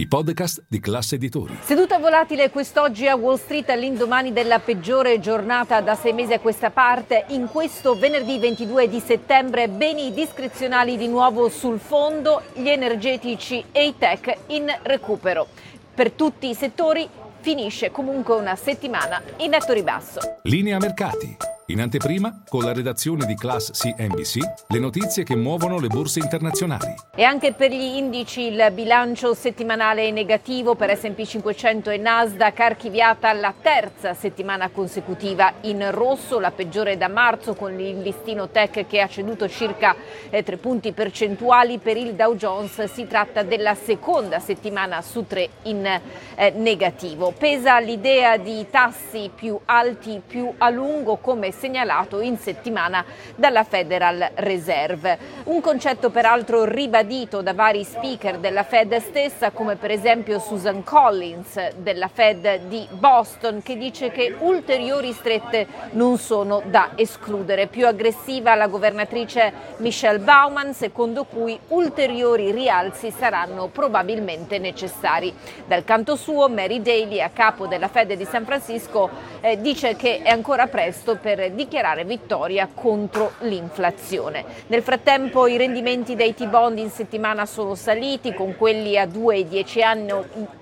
i podcast di classe editori. Seduta volatile quest'oggi a Wall Street all'indomani della peggiore giornata da sei mesi a questa parte. In questo venerdì 22 di settembre beni discrezionali di nuovo sul fondo, gli energetici e i tech in recupero. Per tutti i settori finisce comunque una settimana in netto ribasso. Linea mercati. In anteprima, con la redazione di Class CNBC, le notizie che muovono le borse internazionali. E anche per gli indici il bilancio settimanale è negativo per SP 500 e Nasdaq, archiviata la terza settimana consecutiva in rosso, la peggiore da marzo con il listino tech che ha ceduto circa eh, 3 punti percentuali. Per il Dow Jones si tratta della seconda settimana su tre in eh, negativo. Pesa l'idea di tassi più alti più a lungo come segnalato in settimana dalla Federal Reserve. Un concetto peraltro ribadito da vari speaker della Fed stessa, come per esempio Susan Collins della Fed di Boston, che dice che ulteriori strette non sono da escludere. Più aggressiva la governatrice Michelle Bauman, secondo cui ulteriori rialzi saranno probabilmente necessari. Dal canto suo, Mary Daly, a capo della Fed di San Francisco, eh, dice che è ancora presto per dichiarare vittoria contro l'inflazione. Nel frattempo i rendimenti dei T-bond in settimana sono saliti con quelli a 2 e 10 anni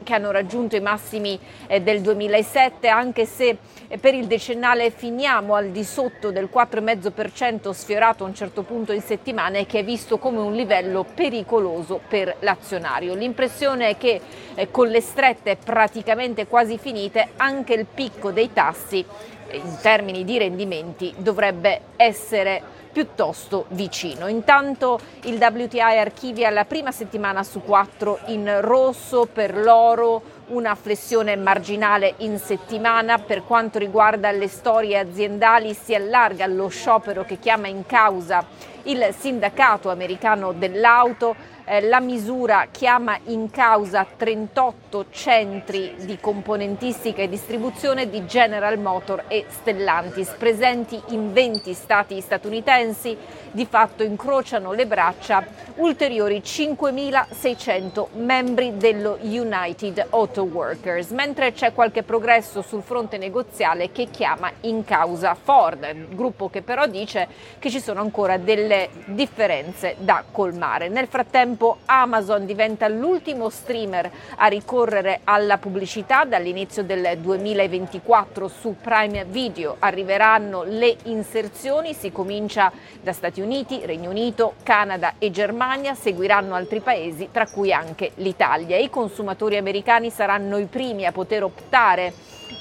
che hanno raggiunto i massimi eh, del 2007 anche se eh, per il decennale finiamo al di sotto del 4,5% sfiorato a un certo punto in settimana e che è visto come un livello pericoloso per l'azionario. L'impressione è che eh, con le strette praticamente quasi finite anche il picco dei tassi in termini di rendimenti dovrebbe essere piuttosto vicino. Intanto il WTI archivia la prima settimana su quattro in rosso per l'oro, una flessione marginale in settimana. Per quanto riguarda le storie aziendali si allarga lo sciopero che chiama in causa il sindacato americano dell'auto. Eh, la misura chiama in causa 38 centri di componentistica e distribuzione di General Motor e Stellantis presenti in 20 stati statunitensi. Di fatto incrociano le braccia ulteriori 5.600 membri dello United Auto Workers, mentre c'è qualche progresso sul fronte negoziale che chiama in causa Ford, gruppo che però dice che ci sono ancora delle differenze da colmare. Nel frattempo Amazon diventa l'ultimo streamer a ricorrere alla pubblicità dall'inizio del 2024 su Prime Video. Arriveranno le inserzioni, si comincia da Stati Uniti, Regno Unito, Canada e Germania, seguiranno altri paesi, tra cui anche l'Italia. I consumatori americani saranno i primi a poter optare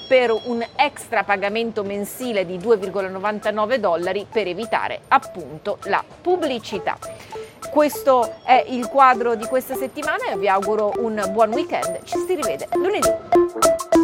per un extra pagamento mensile di 2,99 dollari per evitare appunto la pubblicità. Questo è il quadro di questa settimana e vi auguro un buon weekend. Ci si rivede lunedì.